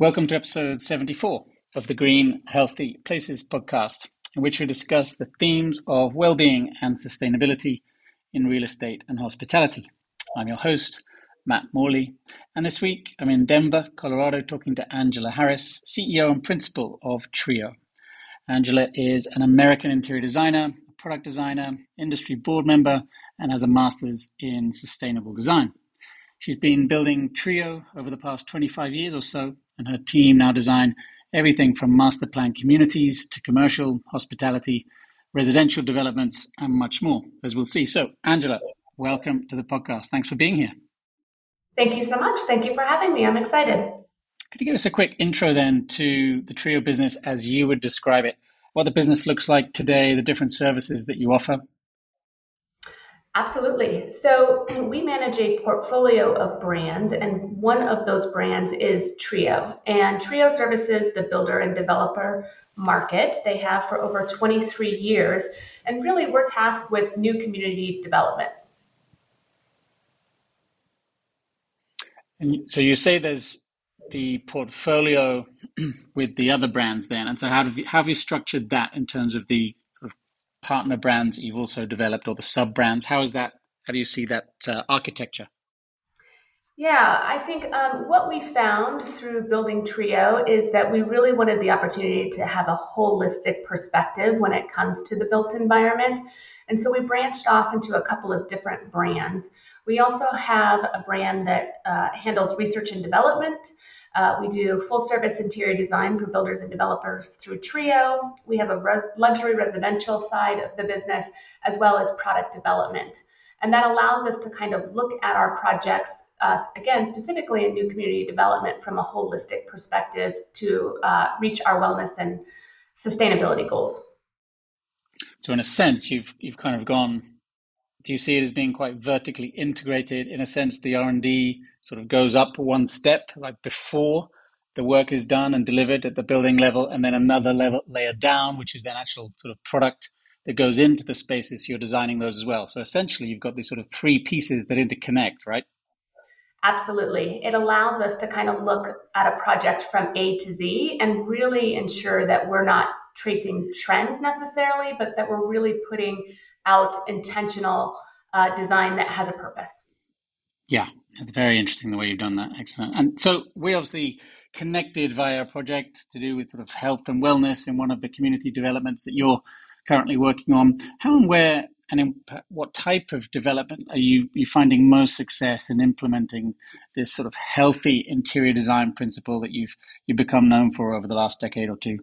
Welcome to episode 74 of the Green Healthy Places podcast, in which we discuss the themes of well-being and sustainability in real estate and hospitality. I'm your host, Matt Morley, and this week I'm in Denver, Colorado, talking to Angela Harris, CEO and principal of Trio. Angela is an American interior designer, product designer, industry board member, and has a master's in sustainable design. She's been building Trio over the past 25 years or so, and her team now design everything from master plan communities to commercial, hospitality, residential developments, and much more, as we'll see. So, Angela, welcome to the podcast. Thanks for being here. Thank you so much. Thank you for having me. I'm excited. Could you give us a quick intro then to the Trio business as you would describe it? What the business looks like today, the different services that you offer? Absolutely. So we manage a portfolio of brands, and one of those brands is Trio. And Trio services the builder and developer market. They have for over 23 years. And really, we're tasked with new community development. And so you say there's the portfolio with the other brands then. And so how you, how have you structured that in terms of the partner brands you've also developed or the sub brands? How is that? How do you see that uh, architecture? Yeah, I think um, what we found through building Trio is that we really wanted the opportunity to have a holistic perspective when it comes to the built environment. And so we branched off into a couple of different brands. We also have a brand that uh, handles research and development. Uh, we do full service interior design for builders and developers through Trio. We have a luxury residential side of the business as well as product development. And that allows us to kind of look at our projects, uh, again, specifically in new community development from a holistic perspective to uh, reach our wellness and sustainability goals. So, in a sense, you've you've kind of gone. Do you see it as being quite vertically integrated? In a sense, the R and D sort of goes up one step, like before the work is done and delivered at the building level, and then another level layer down, which is then actual sort of product that goes into the spaces you're designing those as well. So essentially, you've got these sort of three pieces that interconnect, right? Absolutely. It allows us to kind of look at a project from A to Z and really ensure that we're not tracing trends necessarily, but that we're really putting out intentional uh, design that has a purpose. Yeah, it's very interesting the way you've done that. Excellent. And so we obviously connected via a project to do with sort of health and wellness in one of the community developments that you're currently working on. How and where and in what type of development are you, you finding most success in implementing this sort of healthy interior design principle that you've you've become known for over the last decade or two?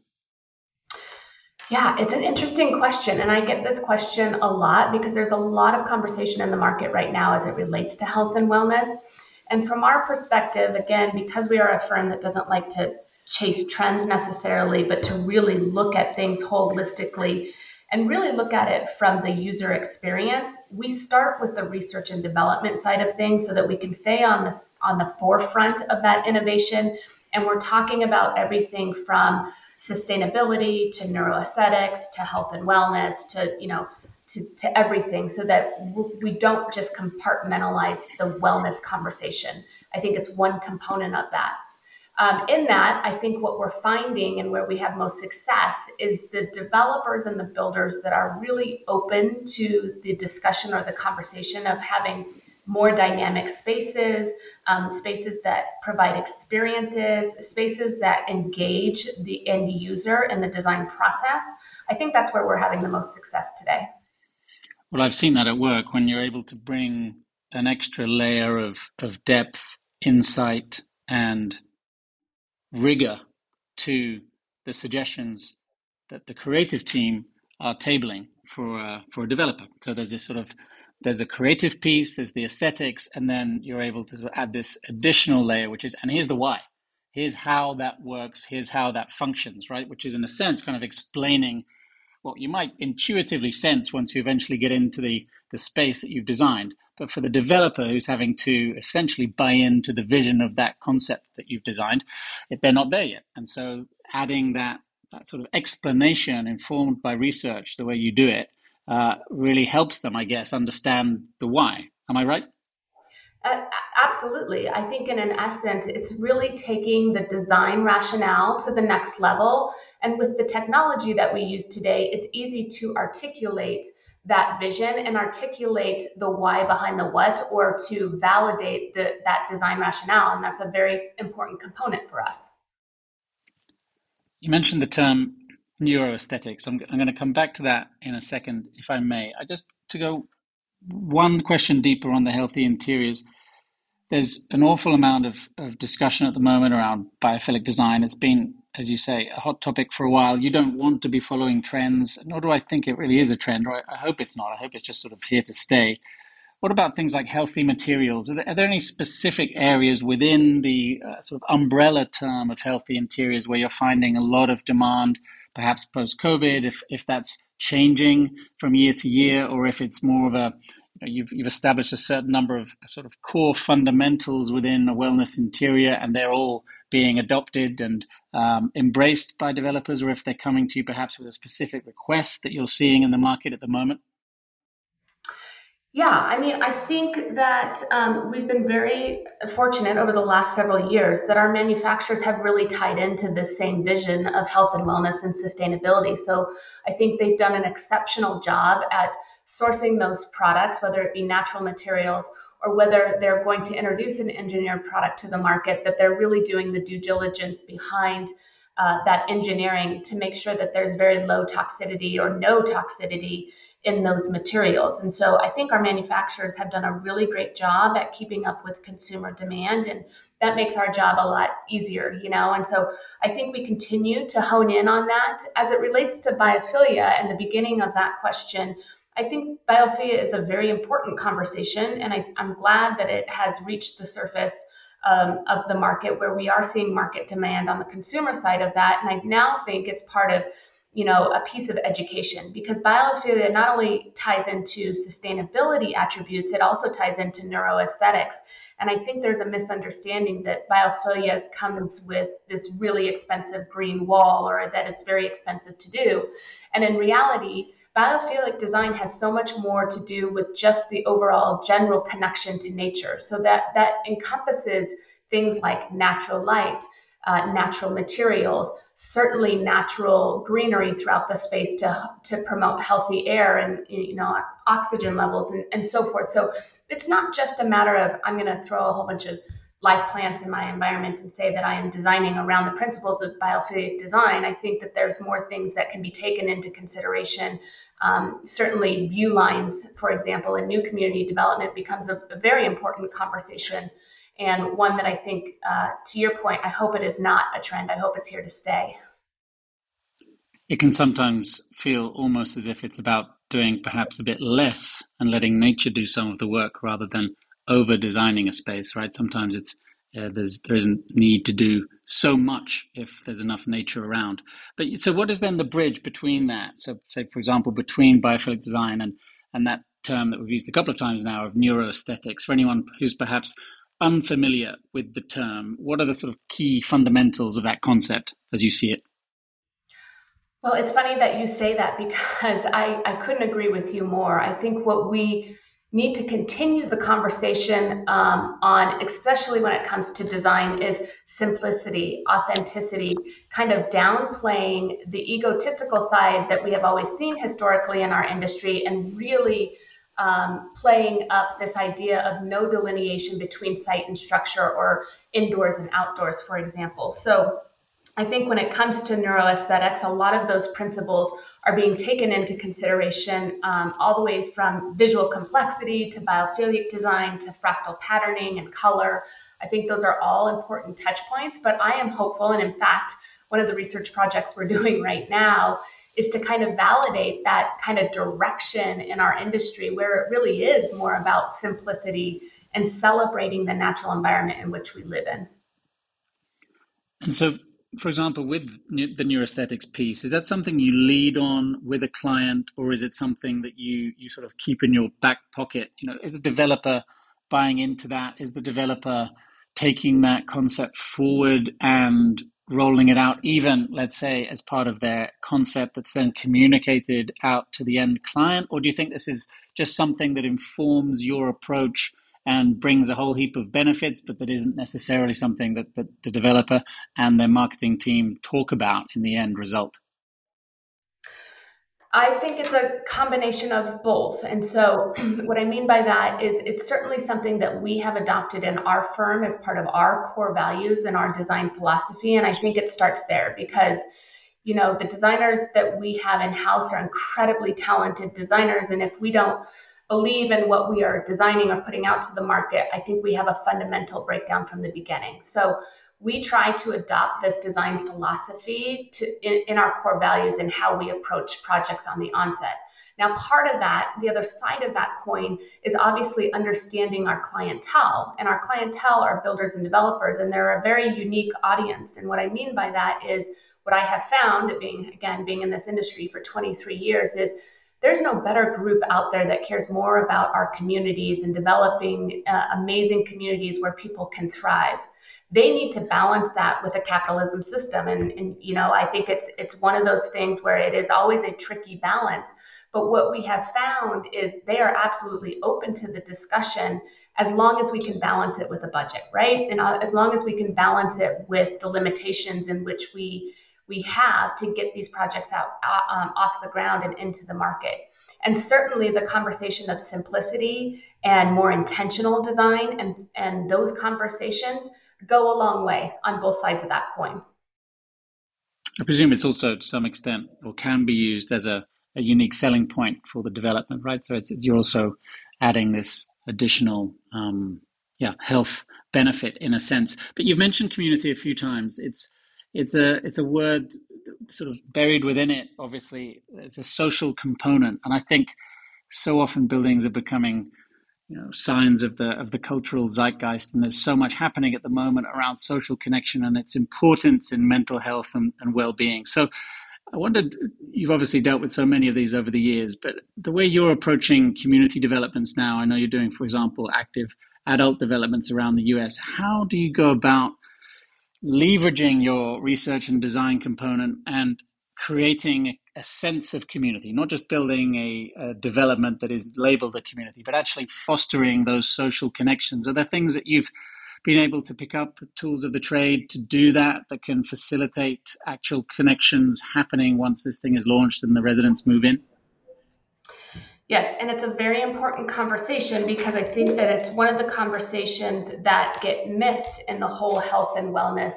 Yeah, it's an interesting question. And I get this question a lot because there's a lot of conversation in the market right now as it relates to health and wellness. And from our perspective, again, because we are a firm that doesn't like to chase trends necessarily, but to really look at things holistically and really look at it from the user experience, we start with the research and development side of things so that we can stay on this on the forefront of that innovation. And we're talking about everything from sustainability to neuroaesthetics to health and wellness to you know to, to everything so that we don't just compartmentalize the wellness conversation. I think it's one component of that. Um, in that i think what we're finding and where we have most success is the developers and the builders that are really open to the discussion or the conversation of having more dynamic spaces, um, spaces that provide experiences, spaces that engage the end user in the design process. I think that's where we're having the most success today. Well, I've seen that at work when you're able to bring an extra layer of, of depth, insight, and rigor to the suggestions that the creative team are tabling for uh, for a developer. So there's this sort of there's a creative piece, there's the aesthetics, and then you're able to add this additional layer, which is, and here's the why. Here's how that works. Here's how that functions, right? Which is, in a sense, kind of explaining what you might intuitively sense once you eventually get into the, the space that you've designed. But for the developer who's having to essentially buy into the vision of that concept that you've designed, they're not there yet. And so adding that, that sort of explanation informed by research, the way you do it, uh, really helps them, I guess, understand the why. Am I right? Uh, absolutely. I think, in an essence, it's really taking the design rationale to the next level. And with the technology that we use today, it's easy to articulate that vision and articulate the why behind the what or to validate the, that design rationale. And that's a very important component for us. You mentioned the term neuroaesthetics. I'm, I'm going to come back to that in a second, if I may. I just to go one question deeper on the healthy interiors. There's an awful amount of, of discussion at the moment around biophilic design. It's been, as you say, a hot topic for a while. You don't want to be following trends, nor do I think it really is a trend, or I, I hope it's not. I hope it's just sort of here to stay. What about things like healthy materials? Are there, are there any specific areas within the uh, sort of umbrella term of healthy interiors where you're finding a lot of demand, perhaps post COVID, if, if that's changing from year to year, or if it's more of a you you've, you've established a certain number of sort of core fundamentals within a wellness interior and they're all being adopted and um, embraced by developers, or if they're coming to you perhaps with a specific request that you're seeing in the market at the moment? Yeah, I mean, I think that um, we've been very fortunate over the last several years that our manufacturers have really tied into this same vision of health and wellness and sustainability. So I think they've done an exceptional job at sourcing those products, whether it be natural materials or whether they're going to introduce an engineered product to the market, that they're really doing the due diligence behind uh, that engineering to make sure that there's very low toxicity or no toxicity in those materials. And so I think our manufacturers have done a really great job at keeping up with consumer demand and that makes our job a lot easier, you know. And so I think we continue to hone in on that as it relates to biophilia and the beginning of that question. I think biophilia is a very important conversation, and I, am glad that it has reached the surface um, of the market where we are seeing market demand on the consumer side of that. And I now think it's part of you know, a piece of education because biophilia not only ties into sustainability attributes, it also ties into neuroaesthetics. And I think there's a misunderstanding that biophilia comes with this really expensive green wall or that it's very expensive to do. And in reality, biophilic design has so much more to do with just the overall general connection to nature. So that that encompasses things like natural light, uh, natural materials, certainly natural greenery throughout the space to, to promote healthy air and you know oxygen levels and, and so forth. So it's not just a matter of I'm going to throw a whole bunch of live plants in my environment and say that I am designing around the principles of biophilic design. I think that there's more things that can be taken into consideration. Um, certainly, view lines, for example, in new community development becomes a, a very important conversation and one that I think, uh, to your point, I hope it is not a trend. I hope it's here to stay. It can sometimes feel almost as if it's about doing perhaps a bit less and letting nature do some of the work rather than over designing a space, right? Sometimes it's uh, there's there isn't need to do so much if there's enough nature around. But so, what is then the bridge between that? So, say for example, between biophilic design and and that term that we've used a couple of times now of neuroaesthetics for anyone who's perhaps unfamiliar with the term, what are the sort of key fundamentals of that concept as you see it? Well, it's funny that you say that because I, I couldn't agree with you more. I think what we need to continue the conversation um, on, especially when it comes to design, is simplicity, authenticity, kind of downplaying the egotistical side that we have always seen historically in our industry and really um, playing up this idea of no delineation between site and structure or indoors and outdoors, for example. So I think when it comes to neuroaesthetics, a lot of those principles are being taken into consideration um, all the way from visual complexity to biophilic design to fractal patterning and color. I think those are all important touch points, but I am hopeful. And in fact, one of the research projects we're doing right now is to kind of validate that kind of direction in our industry where it really is more about simplicity and celebrating the natural environment in which we live in. And so, for example, with the neuroaesthetics piece, is that something you lead on with a client, or is it something that you you sort of keep in your back pocket? You know, is a developer buying into that? Is the developer taking that concept forward and rolling it out, even let's say as part of their concept that's then communicated out to the end client? Or do you think this is just something that informs your approach and brings a whole heap of benefits, but that isn't necessarily something that, that the developer and their marketing team talk about in the end result? I think it's a combination of both. And so, what I mean by that is it's certainly something that we have adopted in our firm as part of our core values and our design philosophy. And I think it starts there because, you know, the designers that we have in house are incredibly talented designers. And if we don't believe in what we are designing or putting out to the market, I think we have a fundamental breakdown from the beginning. So, we try to adopt this design philosophy to in, in, our core values and how we approach projects on the onset. Now, part of that, the other side of that coin, is obviously understanding our clientele. And our clientele are builders and developers, and they're a very unique audience. And what I mean by that is what I have found, being again being in this industry for 23 years, is there's no better group out there that cares more about our communities and developing uh, amazing communities where people can thrive they need to balance that with a capitalism system. And, and you know i think it's it's one of those things where it is always a tricky balance. But what we have found is they are absolutely open to the discussion as long as we can balance it with a budget right? And uh, as long as we can balance it with the limitations in which we we have to get these projects out uh, um, off the ground and into the market. And certainly the conversation of simplicity and more intentional design and and those conversations go a long way on both sides of that coin. I presume it's also to some extent or can be used as a, a unique selling point for the development, right? So you're also adding this additional um, yeah health benefit in a sense. But you've mentioned community a few times. It's it's a it's a word sort of buried within it. Obviously, it's a social component, and I think so often buildings are becoming you know signs of the of the cultural zeitgeist. And there's so much happening at the moment around social connection and its importance in mental health and, and well-being. So i wondered you've obviously dealt with so many of these over the years but the way you're approaching community developments now i know you're doing for example active adult developments around the us how do you go about leveraging your research and design component and creating a sense of community, not just building a, a, development that is labeled a community, but actually fostering those social connections. Are there things that you've been able to pick up tools of the trade to do that that can facilitate actual connections happening once this thing is launched and the residents move in? Yes, and it's a very important conversation because I think that it's one of the conversations that get missed in the whole health and wellness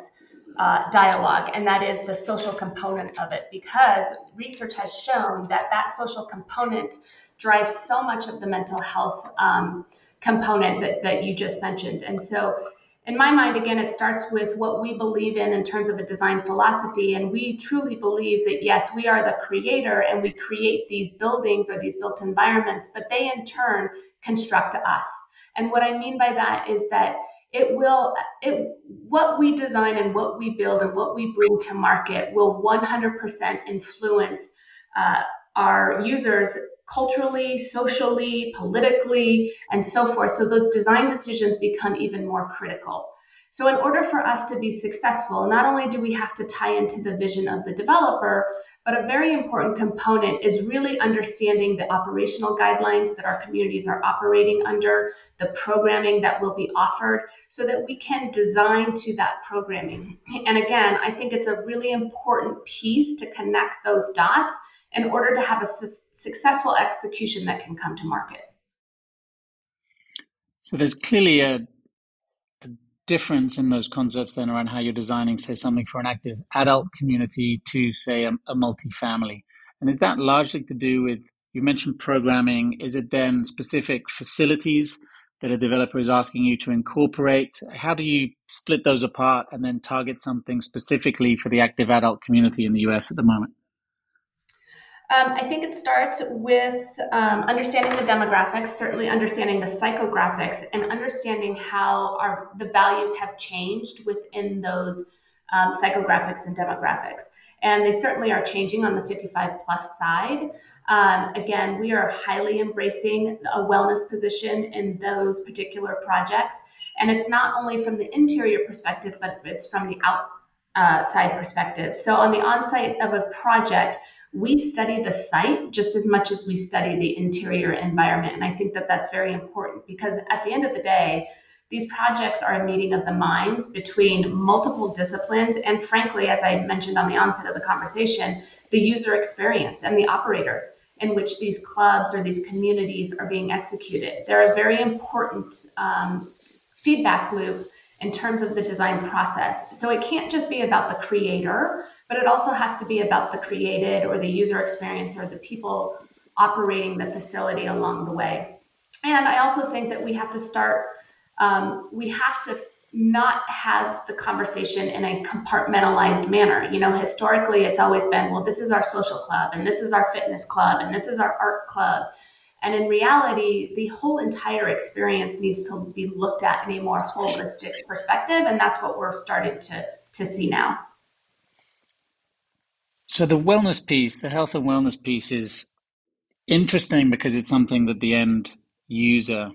uh, dialogue, and that is the social component of it, because research has shown that that social component drives so much of the mental health um, component that, that you just mentioned. And so, in my mind, again, it starts with what we believe in in terms of a design philosophy. And we truly believe that, yes, we are the creator and we create these buildings or these built environments, but they in turn construct us. And what I mean by that is that it will it what we design and what we build and what we bring to market will 100% influence uh, our users culturally socially politically and so forth. So those design decisions become even more critical so, in order for us to be successful, not only do we have to tie into the vision of the developer, but a very important component is really understanding the operational guidelines that our communities are operating under, the programming that will be offered, so that we can design to that programming. And again, I think it's a really important piece to connect those dots in order to have a su- successful execution that can come to market. So, there's clearly a difference in those concepts then around how you're designing, say, something for an active adult community to, say, a, a multifamily? And is that largely to do with, you mentioned programming, is it then specific facilities that a developer is asking you to incorporate? How do you split those apart and then target something specifically for the active adult community in the US at the moment? Um, I think it starts with um, understanding the demographics, certainly understanding the psychographics, and understanding how our the values have changed within those um, psychographics and demographics. And they certainly are changing on the 55 plus side. Um, again, we are highly embracing a wellness position in those particular projects. And it's not only from the interior perspective, but it's from the outside uh, perspective. So on the on-site of a project, we study the site just as much as we study the interior environment. And I think that that's very important because at the end of the day, these projects are a meeting of the minds between multiple disciplines and, frankly, as I mentioned on the onset of the conversation, the user experience and the operators in which these clubs or these communities are being executed. They're a very important um, feedback loop in terms of the design process. So it can't just be about the creator, but it also has to be about the created or the user experience or the people operating the facility along the way. And I also think that we have to start, um, we have to not have the conversation in a compartmentalized manner. You know, historically, it's always been, well, this is our social club, and this is our fitness club, and this is our art club. And in reality, the whole entire experience needs to be looked at in a more holistic perspective. And that's what we're starting to, to see now. So, the wellness piece, the health and wellness piece is interesting because it's something that the end user,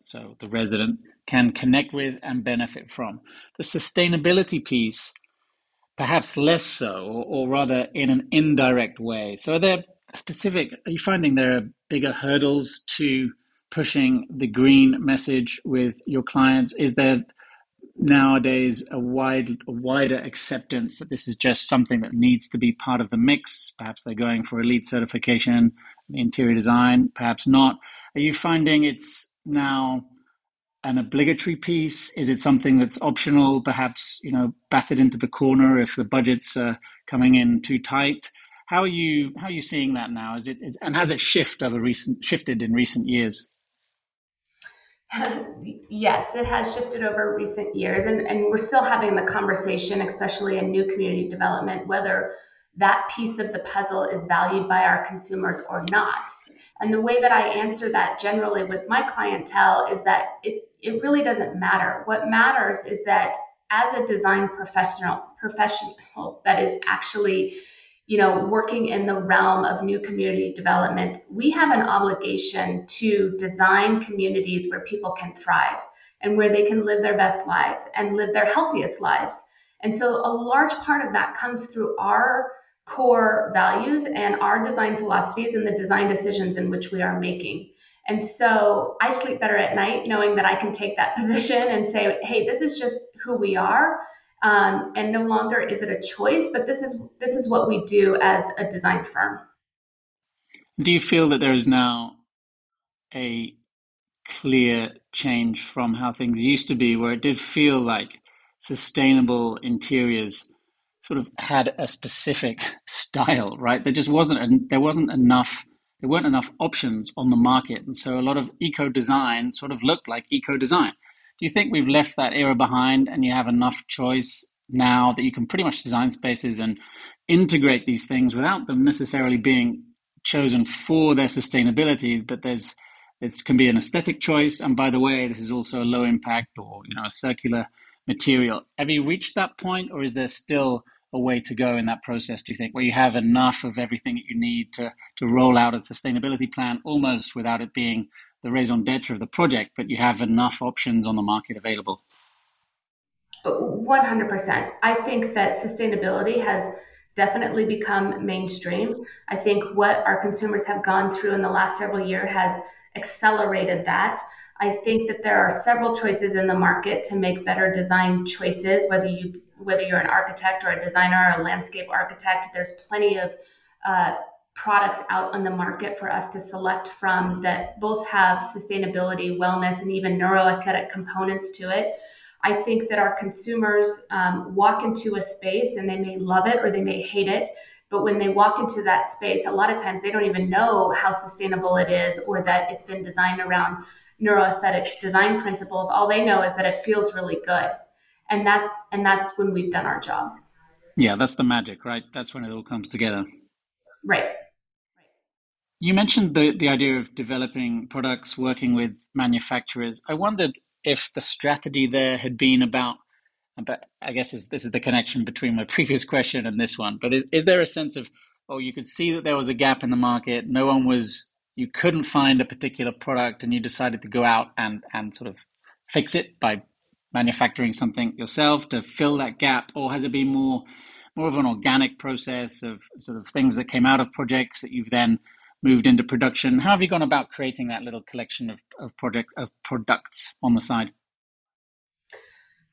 so the resident, can connect with and benefit from. The sustainability piece, perhaps less so, or, or rather in an indirect way. So, are there specific, are you finding there are bigger hurdles to pushing the green message with your clients? Is there nowadays a wide a wider acceptance that this is just something that needs to be part of the mix perhaps they're going for a LEED certification interior design perhaps not are you finding it's now an obligatory piece? Is it something that's optional, perhaps you know, battered into the corner if the budgets are coming in too tight? How are you how are you seeing that now? Is it is, and has it shifted over recent shifted in recent years? yes, it has shifted over recent years, and, and we're still having the conversation, especially in new community development, whether that piece of the puzzle is valued by our consumers or not. And the way that I answer that generally with my clientele is that it it really doesn't matter. What matters is that as a design professional, professional that is actually, you know, working in the realm of new community development, we have an obligation to design communities where people can thrive and where they can live their best lives and live their healthiest lives. And so a large part of that comes through our core values and our design philosophies and the design decisions in which we are making. And so I sleep better at night knowing that I can take that position and say, hey, this is just who we are. Um, and no longer is it a choice, but this is this is what we do as a design firm. Do you feel that there is now a clear change from how things used to be, where it did feel like sustainable interiors sort of had a specific style, right? There just wasn't there wasn't enough there weren't enough options on the market. And so a lot of eco design sort of looked like eco design. Do you think we've left that era behind and you have enough choice now that you can pretty much design spaces and integrate these things without them necessarily being chosen for their sustainability, but there's it can be an aesthetic choice. And by the way, this is also a low impact or you know a circular material. Have you reached that point, or is there still a way to go in that process, do you think, where you have enough of everything that you need to, to roll out a sustainability plan almost without it being the raison d'etre of the project, but you have enough options on the market available? 100%. I think that sustainability has definitely become mainstream. I think what our consumers have gone through in the last several years has accelerated that. I think that there are several choices in the market to make better design choices, whether you whether you're an architect or a designer or a landscape architect. There's plenty of uh, products out on the market for us to select from that both have sustainability, wellness, and even neuroaesthetic components to it. I think that our consumers um, walk into a space and they may love it or they may hate it. But when they walk into that space, a lot of times they don't even know how sustainable it is or that it's been designed around neuroaesthetic design principles. All they know is that it feels really good. And that's and that's when we've done our job. Yeah, that's the magic, right? That's when it all comes together. Right. You mentioned the, the idea of developing products, working with manufacturers. I wondered if the strategy there had been about, but I guess this is the connection between my previous question and this one. But is, is there a sense of, oh, you could see that there was a gap in the market, no one was you couldn't find a particular product and you decided to go out and, and sort of fix it by manufacturing something yourself to fill that gap or has it been more more of an organic process of sort of things that came out of projects that you've then moved into production? How have you gone about creating that little collection of, of project of products on the side?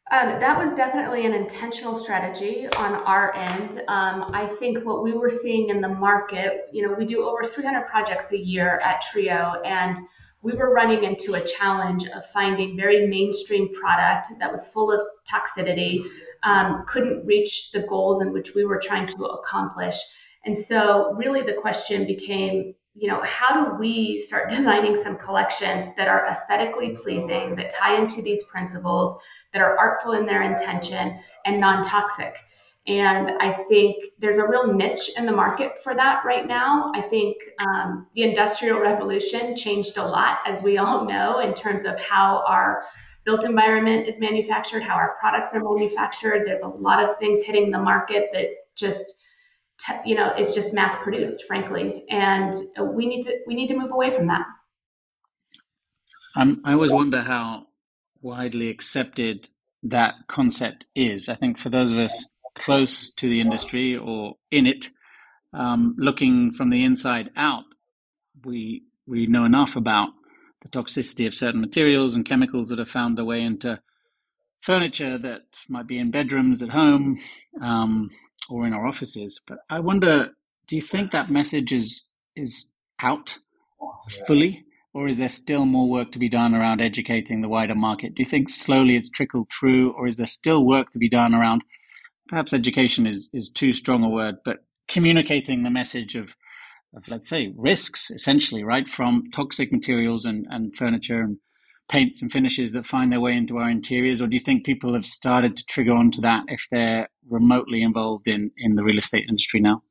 Um, that was definitely an intentional strategy on our end. Um, I think what we were seeing in the market, you know, we do over 300 projects a year at Trio, and we were running into a challenge of finding very mainstream product that was full of toxicity, um, couldn't reach the goals in which we were trying to accomplish. And so, really, the question became you know, how do we start designing some collections that are aesthetically pleasing, that tie into these principles, that are artful in their intention and non toxic? And I think there's a real niche in the market for that right now. I think um, the Industrial Revolution changed a lot, as we all know, in terms of how our built environment is manufactured, how our products are manufactured. There's a lot of things hitting the market that just you know is just mass produced frankly. And we need to we need to move away from that. Um, i always wonder how widely accepted that concept is. I think for those of us close to the industry or in it um, looking from the inside out we we know enough about the toxicity of certain materials and chemicals that have found their way into furniture that might be in bedrooms at home um, or in our offices. But I wonder, do you think that message is is out fully, or is there still more work to be done around educating the wider market? Do you think slowly it's trickled through, or is there still work to be done around? Perhaps education is is too strong a word, but communicating the message of of let's say risks essentially right from toxic materials and, and furniture and paints and finishes that find their way into our interiors, or do you think people have started to trigger onto that if they're remotely involved in in the real estate industry now?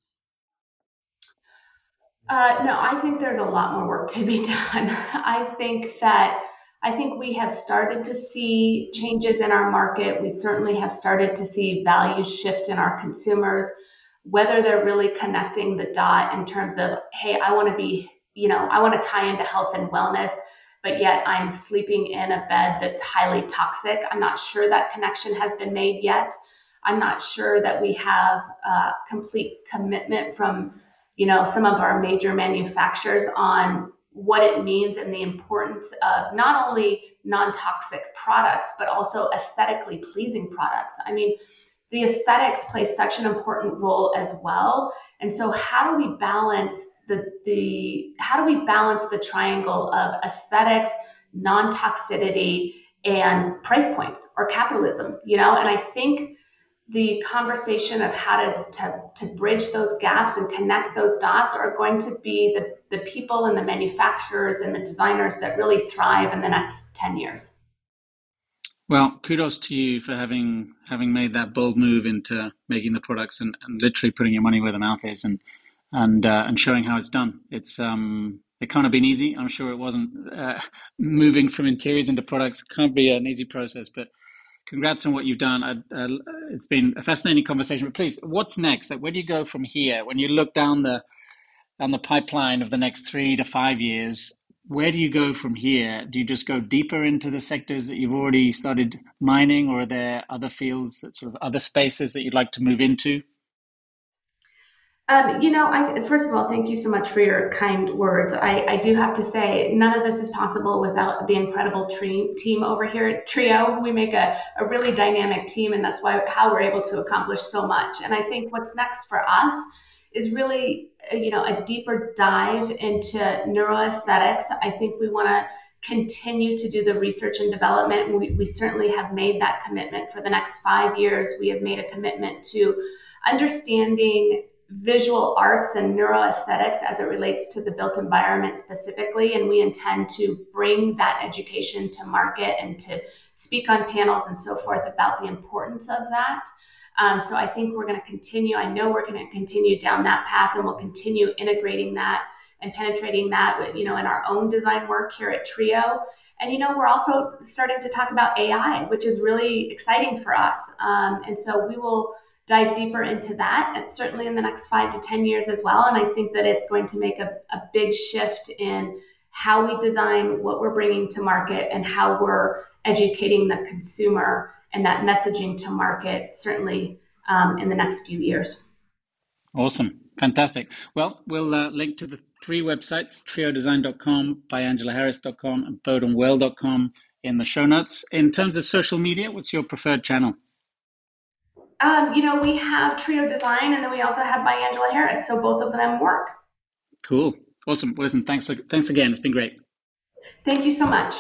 Uh, no, I think there's a lot more work to be done. I think that I think we have started to see changes in our market. We certainly have started to see values shift in our consumers, whether they're really connecting the dot in terms of, hey, I want to be, you know, I want to tie into health and wellness but yet I'm sleeping in a bed that's highly toxic. I'm not sure that connection has been made yet. I'm not sure that we have a complete commitment from, you know, some of our major manufacturers on what it means and the importance of not only non-toxic products but also aesthetically pleasing products. I mean, the aesthetics play such an important role as well. And so how do we balance the the how do we balance the triangle of aesthetics, non-toxicity, and price points or capitalism? You know, and I think the conversation of how to, to, to bridge those gaps and connect those dots are going to be the, the people and the manufacturers and the designers that really thrive in the next 10 years. Well, kudos to you for having having made that bold move into making the products and, and literally putting your money where the mouth is and and uh, and showing how it's done. It's um, it can't have been easy. I'm sure it wasn't. Uh, moving from interiors into products can't be an easy process, but congrats on what you've done. Uh, it's been a fascinating conversation. But please, what's next? Like, where do you go from here? When you look down the down the pipeline of the next three to five years, where do you go from here? Do you just go deeper into the sectors that you've already started mining, or are there other fields that sort of other spaces that you'd like to move into? Um, you know, I, first of all, thank you so much for your kind words. I, I do have to say, none of this is possible without the incredible tre- team over here at Trio. We make a, a really dynamic team, and that's why how we're able to accomplish so much. And I think what's next for us is really, uh, you know, a deeper dive into neuroaesthetics. I think we want to continue to do the research and development. We, we certainly have made that commitment for the next five years. We have made a commitment to understanding visual arts and neuroaesthetics as it relates to the built environment specifically. And we intend to bring that education to market and to speak on panels and so forth about the importance of that. Um, so I think we're going to continue. I know we're going to continue down that path, and we'll continue integrating that and penetrating that, you know, in our own design work here at Trio. And you know, we're also starting to talk about AI, which is really exciting for us. Um, and so we will dive deeper into that, and certainly in the next five to 10 years as well. And I think that it's going to make a, a big shift in how we design what we're bringing to market and how we're educating the consumer and that messaging to market, certainly um, in the next few years. Awesome. Fantastic. Well, we'll uh, link to the three websites, triodesign.com, byangelaharris.com, and bodeandwell.com in the show notes. In terms of social media, what's your preferred channel? Um, you know, we have Trio Design and then we also have by Angela Harris. So both of them work. Cool. Awesome. Well, listen, thanks, thanks again. It's been great. Thank you so much.